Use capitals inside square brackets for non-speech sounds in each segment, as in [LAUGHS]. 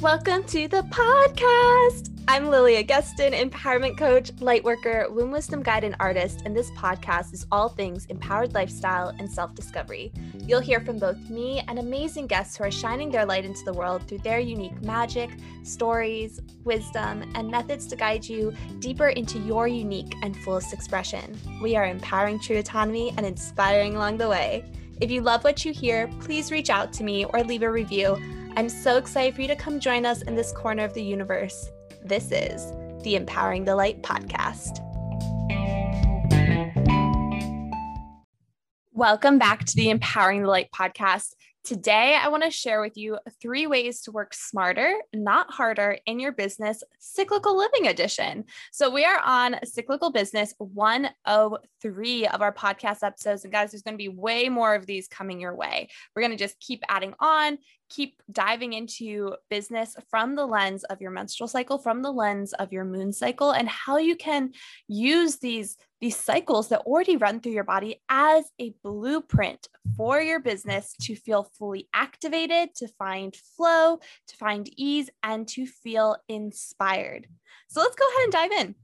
Welcome to the podcast. I'm Lilia Gestson, empowerment coach, lightworker, womb wisdom guide, and artist, and this podcast is all things empowered lifestyle and self discovery. You'll hear from both me and amazing guests who are shining their light into the world through their unique magic, stories, wisdom, and methods to guide you deeper into your unique and fullest expression. We are empowering true autonomy and inspiring along the way. If you love what you hear, please reach out to me or leave a review. I'm so excited for you to come join us in this corner of the universe. This is the Empowering the Light podcast. Welcome back to the Empowering the Light podcast. Today, I want to share with you three ways to work smarter, not harder in your business, cyclical living edition. So, we are on cyclical business 103 of our podcast episodes. And, guys, there's going to be way more of these coming your way. We're going to just keep adding on, keep diving into business from the lens of your menstrual cycle, from the lens of your moon cycle, and how you can use these, these cycles that already run through your body as a blueprint for your business to feel fully activated, to find flow, to find ease, and to feel inspired. So let's go ahead and dive in.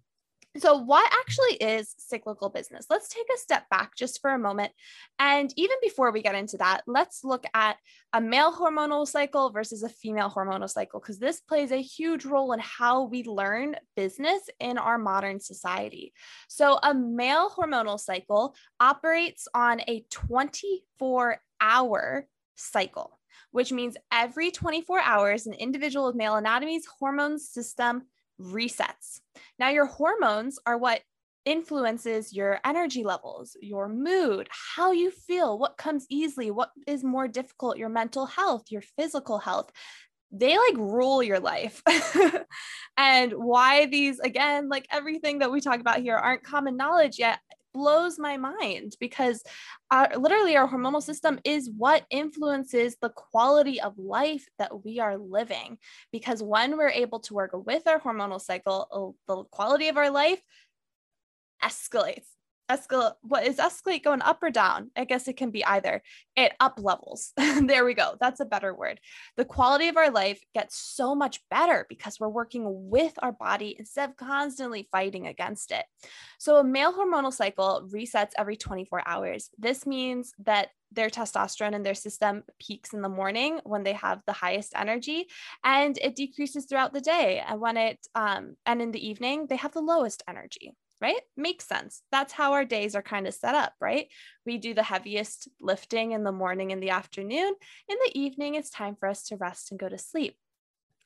So, what actually is cyclical business? Let's take a step back just for a moment. And even before we get into that, let's look at a male hormonal cycle versus a female hormonal cycle, because this plays a huge role in how we learn business in our modern society. So, a male hormonal cycle operates on a 24 hour cycle, which means every 24 hours, an individual with male anatomy's hormone system resets. Now, your hormones are what influences your energy levels, your mood, how you feel, what comes easily, what is more difficult, your mental health, your physical health. They like rule your life. [LAUGHS] and why these, again, like everything that we talk about here, aren't common knowledge yet blows my mind because our, literally our hormonal system is what influences the quality of life that we are living. Because when we're able to work with our hormonal cycle, uh, the quality of our life escalates escalate what is escalate going up or down? I guess it can be either. It up levels. [LAUGHS] There we go. That's a better word. The quality of our life gets so much better because we're working with our body instead of constantly fighting against it. So a male hormonal cycle resets every 24 hours. This means that their testosterone in their system peaks in the morning when they have the highest energy and it decreases throughout the day. And when it um, and in the evening they have the lowest energy right? Makes sense. That's how our days are kind of set up, right? We do the heaviest lifting in the morning and the afternoon. In the evening, it's time for us to rest and go to sleep.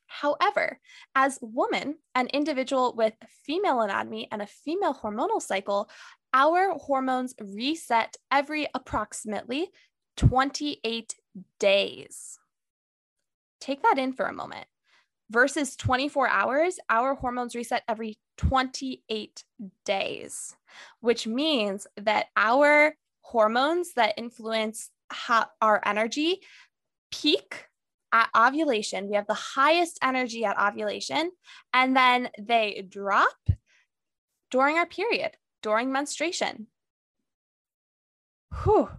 However, as woman, an individual with female anatomy and a female hormonal cycle, our hormones reset every approximately 28 days. Take that in for a moment versus 24 hours, our hormones reset every 28 days, which means that our hormones that influence our energy peak at ovulation. We have the highest energy at ovulation, and then they drop during our period, during menstruation. Whew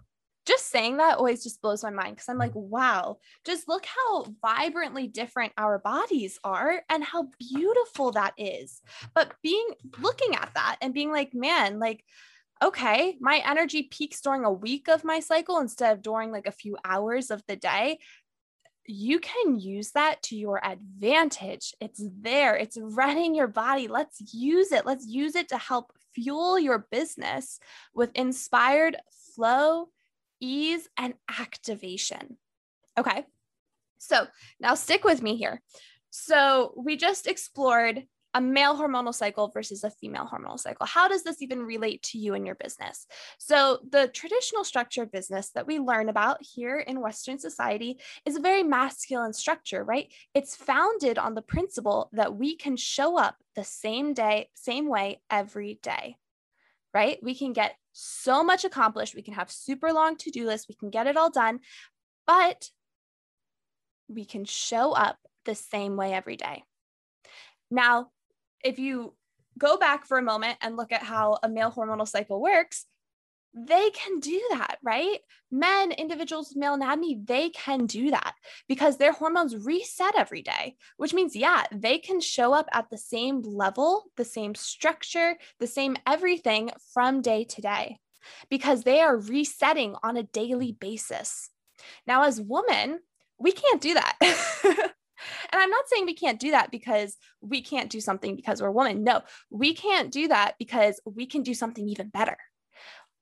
just saying that always just blows my mind because I'm like, mm-hmm. wow, just look how vibrantly different our bodies are and how beautiful that is. But being looking at that and being like, man, like, okay, my energy peaks during a week of my cycle instead of during like a few hours of the day. You can use that to your advantage. It's there, it's running your body. Let's use it. Let's use it to help fuel your business with inspired flow ease, and activation. Okay. So now stick with me here. So we just explored a male hormonal cycle versus a female hormonal cycle. How does this even relate to you and your business? So, the traditional structure of business that we learn about here in Western society is a very masculine structure, right? It's founded on the principle that we can show up the same day, same way every day, right? We can get so much accomplished. We can have super long to do lists. We can get it all done, but we can show up the same way every day. Now, if you go back for a moment and look at how a male hormonal cycle works, they can do that, right? Men, individuals male anatomy, they can do that because their hormones reset every day, which means, yeah, they can show up at the same level, the same structure, the same everything from day to day because they are resetting on a daily basis. Now, as women, we can't do that. [LAUGHS] And I'm not saying we can't do that because we can't do something because we're women. No, we can't do that because we can do something even better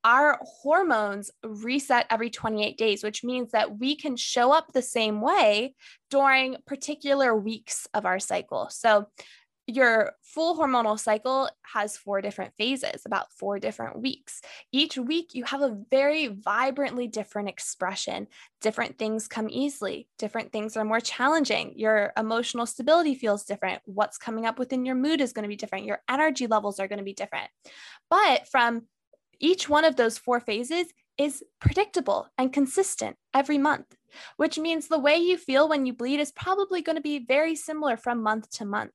our hormones reset every 28 days, which means that we can show up the same way during particular weeks of our cycle. So, your full hormonal cycle has four different phases, about four different weeks. Each week, you have a very vibrantly different expression. Different things come easily, different things are more challenging. Your emotional stability feels different. What's coming up within your mood is going to be different. Your energy levels are going to be different. But from each one of those four phases is predictable and consistent every month, which means the way you feel when you bleed is probably going to be very similar from month to month.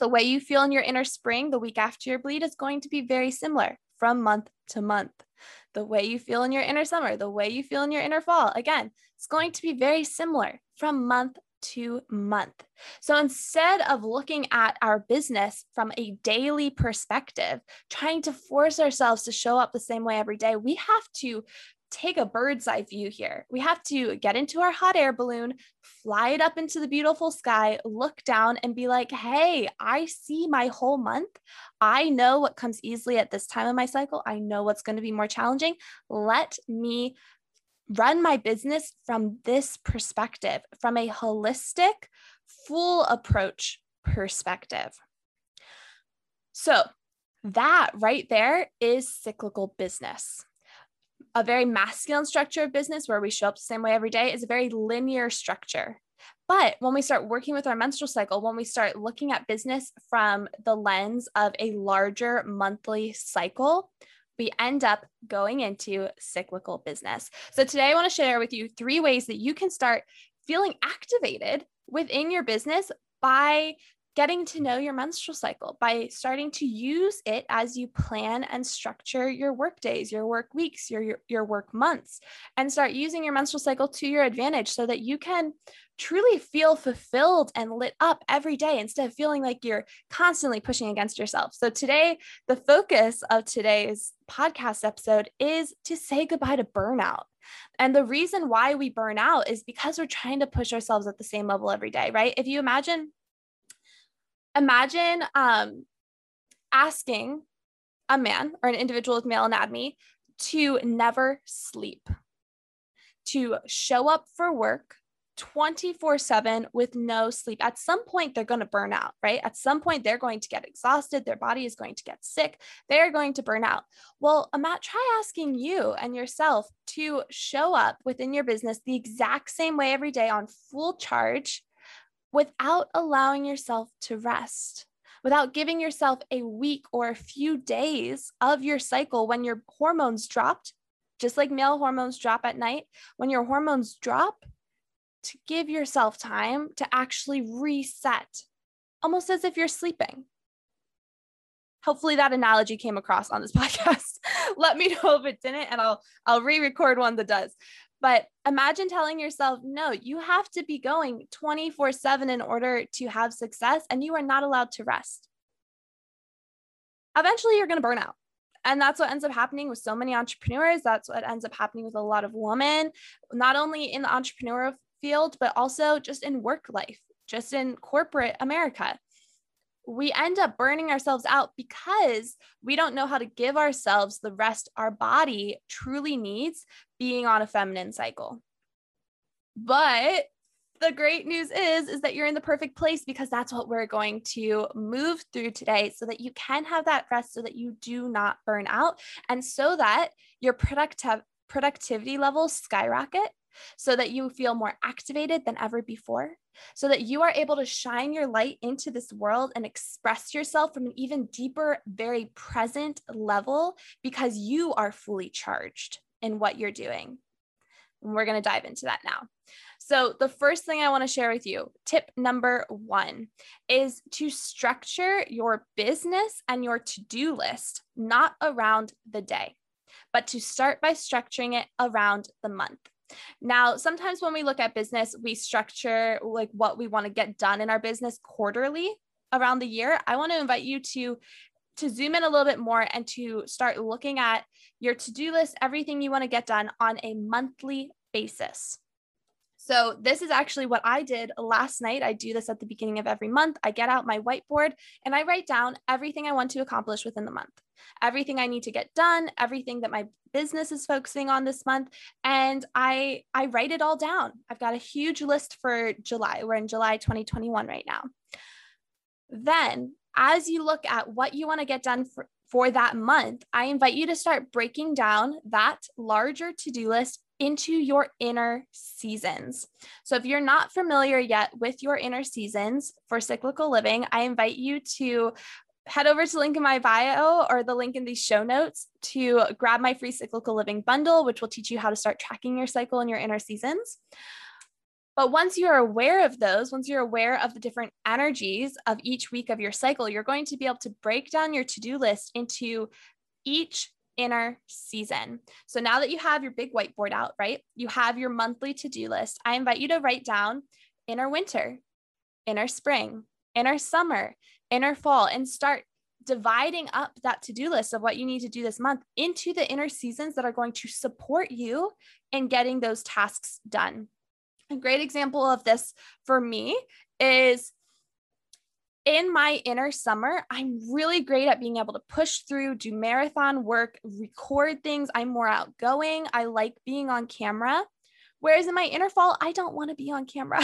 The way you feel in your inner spring the week after your bleed is going to be very similar from month to month. The way you feel in your inner summer, the way you feel in your inner fall, again, it's going to be very similar from month to month. So instead of looking at our business from a daily perspective, trying to force ourselves to show up the same way every day, we have to take a bird's eye view here. We have to get into our hot air balloon, fly it up into the beautiful sky, look down and be like, hey, I see my whole month. I know what comes easily at this time of my cycle. I know what's going to be more challenging. Let me run my business from this perspective, from a holistic, full approach perspective. So, that right there is cyclical business. A very masculine structure of business where we show up the same way every day is a very linear structure. But when we start working with our menstrual cycle, when we start looking at business from the lens of a larger monthly cycle, we end up going into cyclical business. So, today I want to share with you three ways that you can start feeling activated within your business by getting to know your menstrual cycle by starting to use it as you plan and structure your work days, your work weeks, your, your, your work months, and start using your menstrual cycle to your advantage so that you can truly feel fulfilled and lit up every day instead of feeling like you're constantly pushing against yourself. So, today, the focus of today's podcast episode is to say goodbye to burnout. And the reason why we burn out is because we're trying to push ourselves at the same level every day, right? If you imagine, imagine um, asking a man or an individual with male anatomy to never sleep, to show up for work 24 7 with no sleep. At some point, they're going to burn out, right? At some point, they're going to get exhausted. Their body is going to get sick. They're going to burn out. Well, Matt, try asking you and yourself to show up within your business the exact same way every day on full charge without allowing yourself to rest. Without giving yourself a week or a few days of your cycle when your hormones dropped, just like male hormones drop at night, when your hormones drop, to give yourself time to actually reset, almost as if you're sleeping. Hopefully that analogy came across on this [LAUGHS] podcast. Let me know if it didn't and I'll I'll re-record one that does. But imagine telling yourself, no, you have to be going 24 7 in order to have success, and you are not allowed to rest. Eventually, you're going to burn out. And that's what ends up happening with so many entrepreneurs. That's what ends up happening with a lot of women, not only in the entrepreneurial field, but also just in work life, just in corporate America. We end up burning ourselves out because we don't know how to give ourselves the rest our body truly needs being on a feminine cycle. But the great news is is that you're in the perfect place because that's what we're going to move through today so that you can have that rest so that you do not burn out and so that your productive productivity levels skyrocket so that you feel more activated than ever before, so that you are able to shine your light into this world and express yourself from an even deeper, very present level because you are fully charged in what you're doing. And we're going to dive into that now. So, the first thing I want to share with you, tip number one, is to structure your business and your to do list not around the day, but to start by structuring it around the month. Now, sometimes when we look at business, we structure like what we want to get done in our business quarterly around the year. I want to invite you to to zoom in a little bit more and to start looking at your to-do list, everything you want to get done on a monthly basis. So, this is actually what I did last night. I do this at the beginning of every month. I get out my whiteboard and I write down everything I want to accomplish within the month, everything I need to get done, everything that my business is focusing on this month, and I I write it all down. I've got a huge list for July. We're in July 2021 right now. Then, as you look at what you want to get done for, for that month, I invite you to start breaking down that larger to do list into your inner seasons. So, if you're not familiar yet with your inner seasons for cyclical living, I invite you to head over to link in my bio or the link in these show notes to grab my free cyclical living bundle, which will teach you how to start tracking your cycle and your inner seasons. But once you're aware of those, once you're aware of the different energies of each week of your cycle, you're going to be able to break down your to do list into each inner season. So now that you have your big whiteboard out, right? You have your monthly to do list. I invite you to write down inner winter, inner spring, inner summer, inner fall, and start dividing up that to do list of what you need to do this month into the inner seasons that are going to support you in getting those tasks done. A great example of this for me is in my inner summer, I'm really great at being able to push through, do marathon work, record things. I'm more outgoing. I like being on camera. Whereas in my inner fall, I don't want [LAUGHS] to be on camera.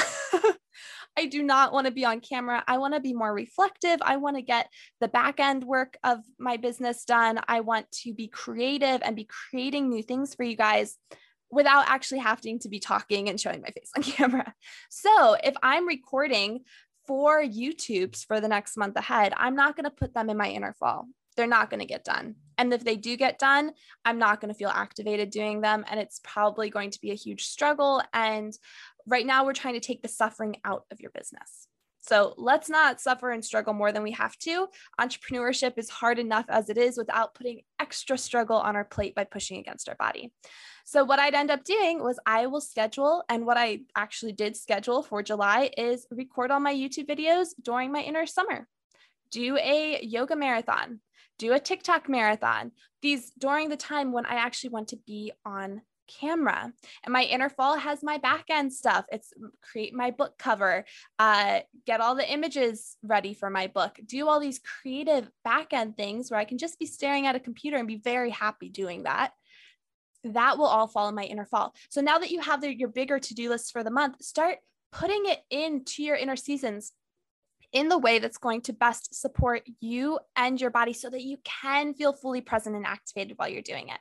I do not want to be on camera. I want to be more reflective. I want to get the back end work of my business done. I want to be creative and be creating new things for you guys without actually having to be talking and showing my face on [LAUGHS] camera. So if I'm recording four YouTubes for the next month ahead, I'm not going to put them in my inner fall. They're not going to get done. And if they do get done, I'm not going to feel activated doing them. And it's probably going to be a huge struggle. And right now, we're trying to take the suffering out of your business. So let's not suffer and struggle more than we have to. Entrepreneurship is hard enough as it is without putting extra struggle on our plate by pushing against our body. So, what I'd end up doing was I will schedule, and what I actually did schedule for July is record all my YouTube videos during my inner summer, do a yoga marathon, do a TikTok marathon, these during the time when I actually want to be on camera. And my inner fall has my back end stuff. It's create my book cover, uh, get all the images ready for my book, do all these creative back end things where I can just be staring at a computer and be very happy doing that. That will all fall in my inner fall. So now that you have the, your bigger to do list for the month, start putting it into your inner seasons in the way that's going to best support you and your body so that you can feel fully present and activated while you're doing it.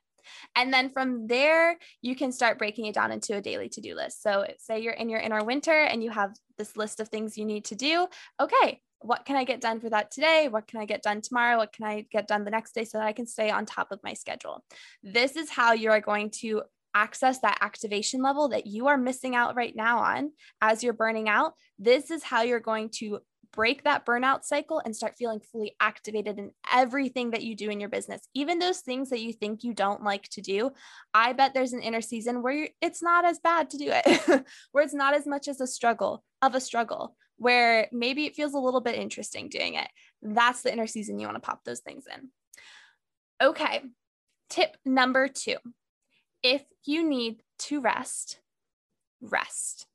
And then from there, you can start breaking it down into a daily to do list. So, say you're in your inner winter and you have this list of things you need to do. Okay, what can I get done for that today? What can I get done tomorrow? What can I get done the next day so that I can stay on top of my schedule? This is how you are going to access that activation level that you are missing out right now on as you're burning out. This is how you're going to break that burnout cycle and start feeling fully activated in everything that you do in your business. Even those things that you think you don't like to do, I bet there's an inner season where it's not as bad to do it, [LAUGHS] where it's not as much as a struggle of a struggle, where maybe it feels a little bit interesting doing it. That's the inner season you want to pop those things in. Okay, tip number two if you need to rest, rest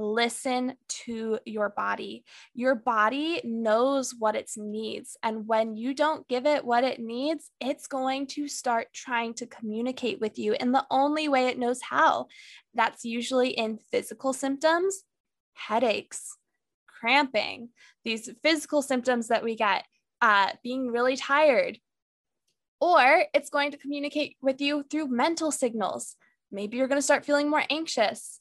listen to your body. Your body knows what it needs. And when you don't give it what it needs, it's going to start trying to communicate with you in the only way it knows how. That's usually in physical symptoms, headaches, cramping, these physical symptoms that we get, uh, being really tired. Or it's going to communicate with you through mental signals. Maybe you're going to start feeling more anxious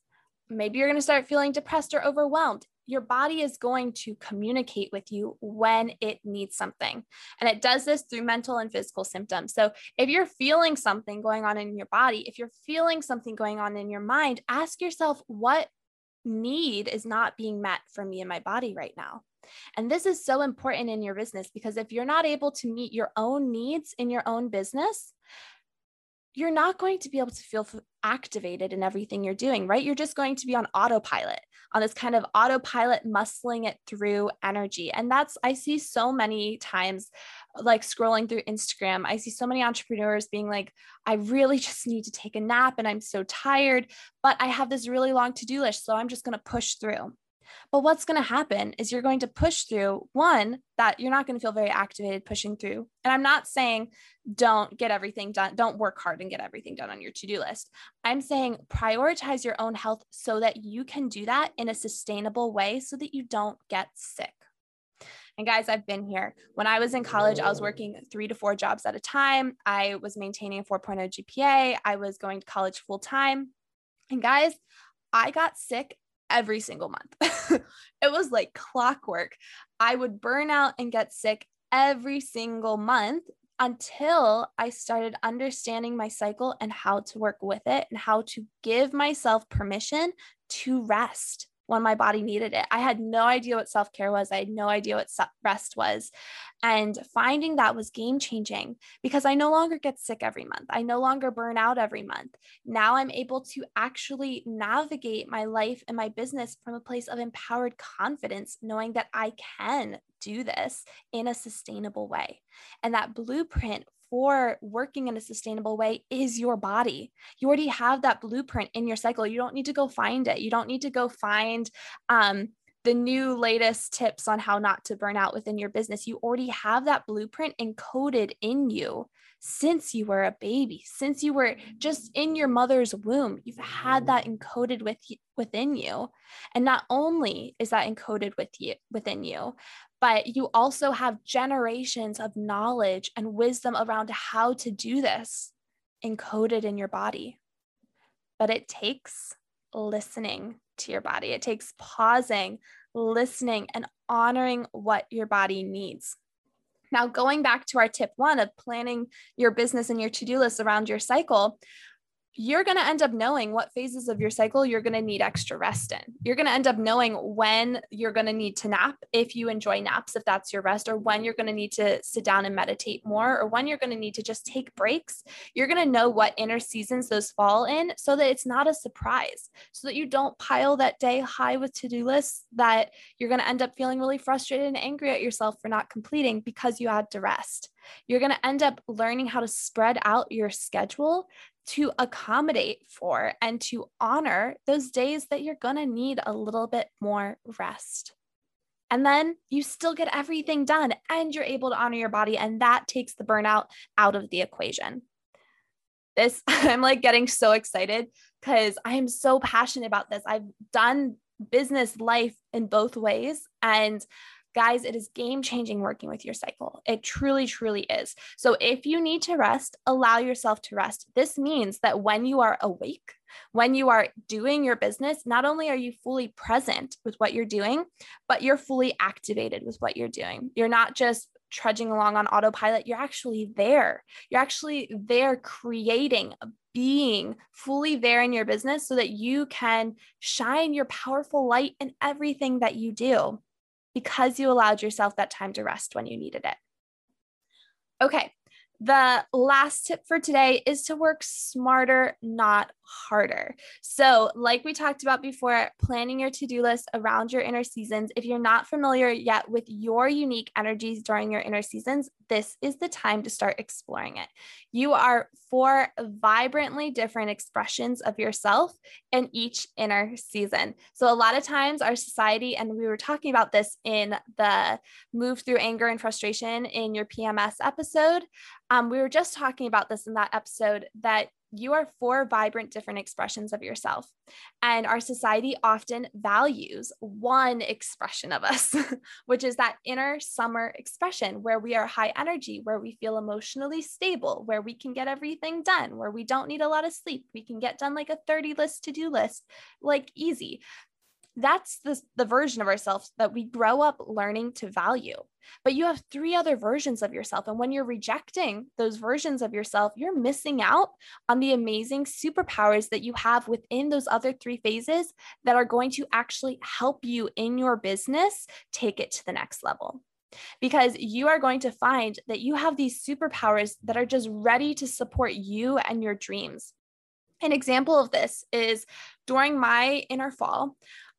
maybe you're going to start feeling depressed or overwhelmed. Your body is going to communicate with you when it needs something. And it does this through mental and physical symptoms. So if you're feeling something going on in your body, if you're feeling something going on in your mind, ask yourself what need is not being met for me in my body right now. And this is so important in your business because if you're not able to meet your own needs in your own business, you're not going to be able to feel activated in everything you're doing, right? You're just going to be on autopilot, on this kind of autopilot, muscling it through energy. And that's, I see so many times, like scrolling through Instagram, I see so many entrepreneurs being like, I really [LAUGHS] just need to take a nap and I'm so tired, but I have this really long to do list. So I'm just going to push through. But what's going to happen is you're going to push through one that you're not going to feel very activated pushing through. And I'm not saying don't get everything done, don't work hard and get everything done on your to do list. I'm saying prioritize your own health so that you can do that in a sustainable way so that you don't get sick. And guys, I've been here. When I was in college, I was working three to four jobs at a time. I was maintaining a 4.0 GPA. I was going to college full time. And guys, I got sick every single month. [LAUGHS] it was like clockwork. I would burn out and get sick every single month until I started understanding my cycle and how to work with it and how to give myself permission to rest when my body needed it. I had no idea what self care was. I had no idea what rest was. And finding that was game changing because I no longer get sick every month. I no longer burn out every month. Now I'm able to actually navigate my life and my business from a place of empowered confidence, knowing that I can do this in a sustainable way. And that blueprint for working in a sustainable way is your body. You already have that blueprint in your cycle. You don't need to go find it. You don't need to go find um, the new latest tips on how not to burn out within your business. You already have that blueprint encoded in you since you were a baby, since you were just in your mother's womb. You've had that encoded with within you. And not only is that encoded with you within you, but you also have generations of knowledge and wisdom around how to do this encoded in your body. But it takes listening to your body, it takes pausing, listening, and honoring what your body needs. Now, going back to our tip one of planning your business and your to do list around your cycle, you're going to end up knowing what phases of your cycle you're going to need extra rest in. You're going to end up knowing when you're going to need to nap if you enjoy naps, if that's your rest, or when you're going to need to sit down and meditate more, or when you're going to need to just take breaks. You're going to know what inner seasons those fall in so that it's not a surprise, so that you don't pile that day high with to do lists that you're going to end up feeling really frustrated and angry at yourself for not completing because you had to rest. You're going to end up learning how to spread out your schedule to accommodate for and to honor those days that you're going to need a little bit more rest. And then you still get everything done and you're able to honor your body. And that takes the burnout out of the equation. This, [LAUGHS] I'm like getting so excited because I am so passionate about this. I've done business life in both ways. And Guys, it is game changing working with your cycle. It truly, truly is. So if you need to rest, allow yourself to rest. This means that when you are awake, when you are doing your business, not only are you fully present with what you're doing, but you're fully activated with what you're doing. You're not just trudging along on autopilot, you're actually there. You're actually there creating, being fully there in your business so that you can shine your powerful light in everything that you do because you allowed yourself that time to rest when you needed it. Okay, the last tip for today is to work smarter, not harder. So, like we talked about before, planning your to do list around your inner seasons. If you're not familiar yet with your unique energies during your inner seasons, this is the time to start exploring it. You are four vibrantly different expressions of yourself in each inner season. So, a lot of times, our society, and we were talking about this in the move through anger and frustration in your PMS episode. Um, we were just talking about this in that episode that you are four vibrant different expressions of yourself. And our society often values one expression of us, [LAUGHS] which is that inner summer expression where we are high energy, where we feel emotionally stable, where we can get everything done, where we don't need a lot of sleep. We can get done like a 30 list to do list, like easy that's the, the version of ourselves that we grow up learning to value. But you have three other versions of yourself. And when you're rejecting those versions of yourself, you're missing out on the amazing superpowers that you have within those other three phases that are going to actually help you in your business take it to the next level. because you are going to find that you have these superpowers that are just ready to support you and your dreams. An example of this is during my inner fall,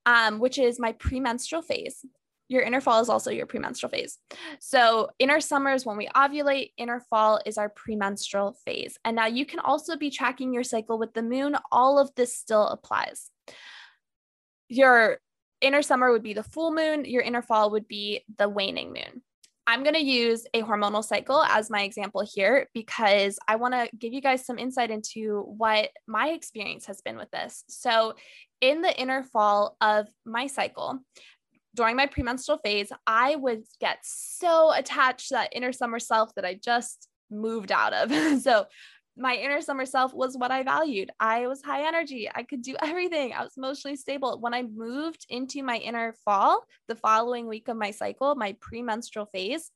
um, which is my premenstrual phase. Your inner fall is also your premenstrual phase. So, inner summer is when we ovulate, inner fall is our premenstrual phase. And now you can also be tracking your cycle with the moon. All of this still applies. Your inner summer would be the full moon, your inner fall would be the waning moon. I'm going to use a hormonal cycle as my example here because I want to give you guys some insight into what my experience has been with this. So, in the inner fall of my cycle, during my premenstrual phase, I would get so attached to that inner summer self that I just moved out of. [LAUGHS] so, my inner summer self was what I valued. I was high energy. I could do [LAUGHS] everything. I was emotionally stable. When I moved into my inner fall, the following week of my cycle, my premenstrual phase,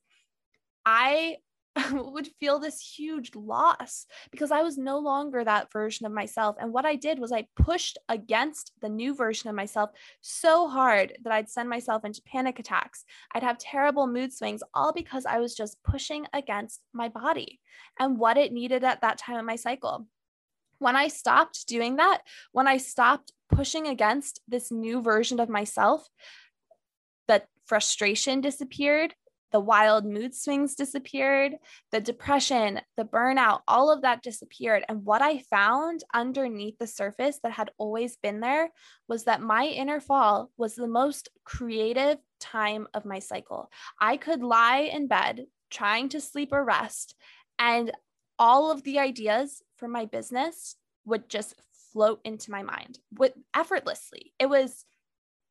I [LAUGHS] would feel this huge loss because I was no longer that version of myself. And what I did was I pushed against the new version of myself so hard that I'd send myself into panic attacks. I'd have terrible mood swings, all because I was just pushing against my body and what it needed at that time in my cycle. When I stopped doing that, when I stopped pushing against this new version of myself, that frustration disappeared the wild mood swings disappeared, the depression, the burnout, all of that disappeared. And what I found underneath the surface that had always been there was that my inner fall was the most creative time of my cycle. I could lie in bed trying to sleep or rest, and all of the ideas for my business would just float into my mind with effortlessly. It was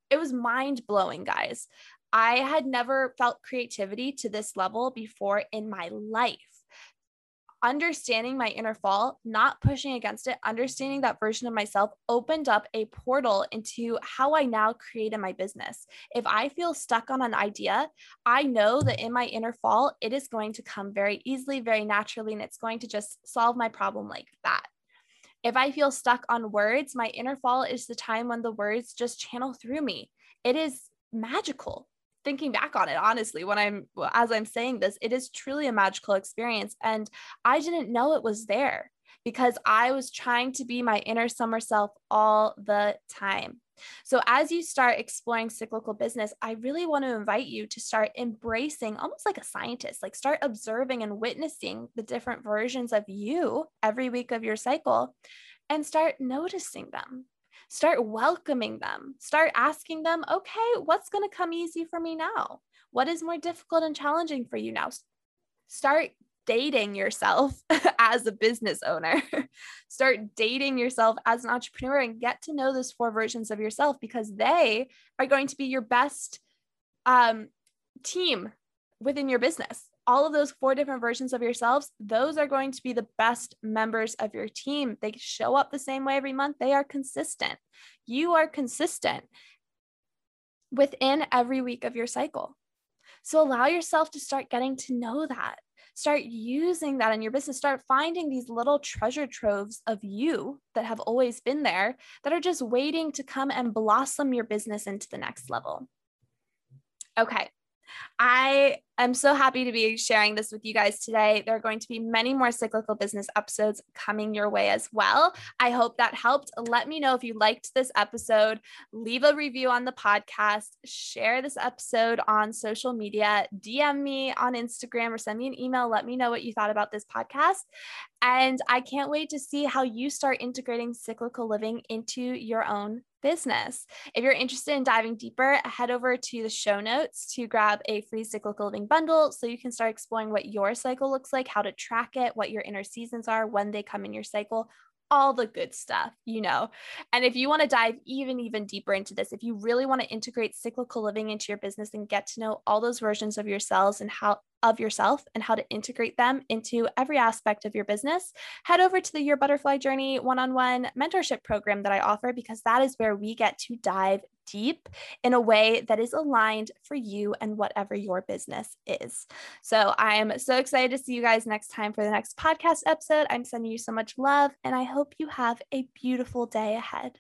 it was mind blowing, guys. I had never felt creativity to this level before in my life. Understanding my inner fall, not pushing against it, understanding that version of myself opened up a portal into how I now create in my business. If I feel stuck on an idea, I know that in my inner fall, it is going to come very easily, very naturally, and it's going to just solve my problem like that. If I feel stuck on words, my inner fall is the time when the words just channel through me. It is magical thinking back on it honestly when i'm as i'm saying this it is truly a magical experience and i didn't know it was there because i was trying to be my inner summer self all the time. So as you start exploring cyclical business i really want to invite you to start embracing almost like a scientist like start observing and witnessing the different versions of you every week of your cycle and start noticing them start welcoming them. Start asking them, okay, what's going to come easy for me now? What is more difficult and challenging for you now? Start dating yourself [LAUGHS] as a business owner. [LAUGHS] Start dating yourself as an entrepreneur and get to know those four versions of yourself because they are going to be your best um, team within your business all of those four different versions of yourselves, those are going to be the best members of your team. They show up the same way every month. They are consistent. You are consistent within every week of your cycle. So allow yourself to start getting to know that. Start using that in your business. Start finding these little treasure troves of you that have always been there that are just waiting to come and blossom your business into the next level. Okay, I am so happy to be sharing this with you guys today. There are going to be many more cyclical business episodes coming your way as well. I hope that helped. Let me know if you liked this episode. Leave a review on the podcast, share this episode on social media, DM me on Instagram or send me an email. Let me know what you thought about this podcast. And I can't wait to see how you start integrating cyclical living into your own business. If you're interested in diving deeper, head over to the show notes to grab a free cyclical living bundle so you can start exploring what your cycle looks like, how to track it, what your inner seasons are, when they come in your cycle, all the good stuff, you know. And if you want to dive even even deeper into this, if you really want to integrate cyclical living into your business and get to know all those versions of yourselves and how of yourself and how to integrate them into every aspect of your business, head over to the Your Butterfly Journey one on one mentorship program that I offer because that is where we get to dive deep in a way that is aligned for you and whatever your business is. So I am so excited to see you guys next time for the next podcast episode. I'm sending you so much love and I hope you have a beautiful day ahead.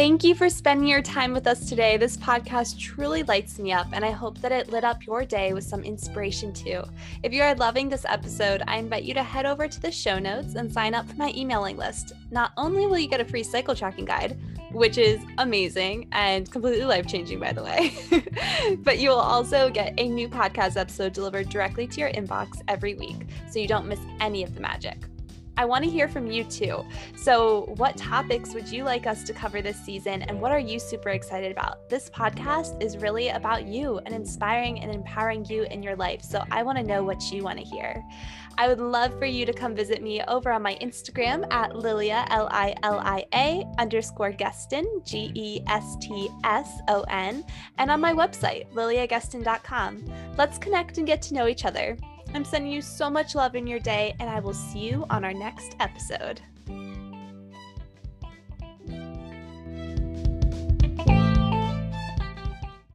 Thank you for spending your time with us today. This podcast truly lights me up, and I hope that it lit up your day with some inspiration too. If you are loving this episode, I invite you to head over to the show notes and sign up for my emailing list. Not only will you get a free cycle tracking guide, which is amazing and completely life changing, by the way. [LAUGHS] but you will also get a new podcast episode delivered directly to your inbox every week so you don't miss any of the magic. I want to hear from you too. So, what topics would you like us to cover this season, and what are you super excited about? This podcast is really about you and inspiring and empowering you in your life. So, I want to know what you want to hear. I would love for you to come visit me over on my Instagram at Lilia, L I L I A underscore Gestson, G E S T S O N, and on my website, liliagestson.com. Let's connect and get to know each other. I'm sending you so much love in your day, and I will see you on our next episode.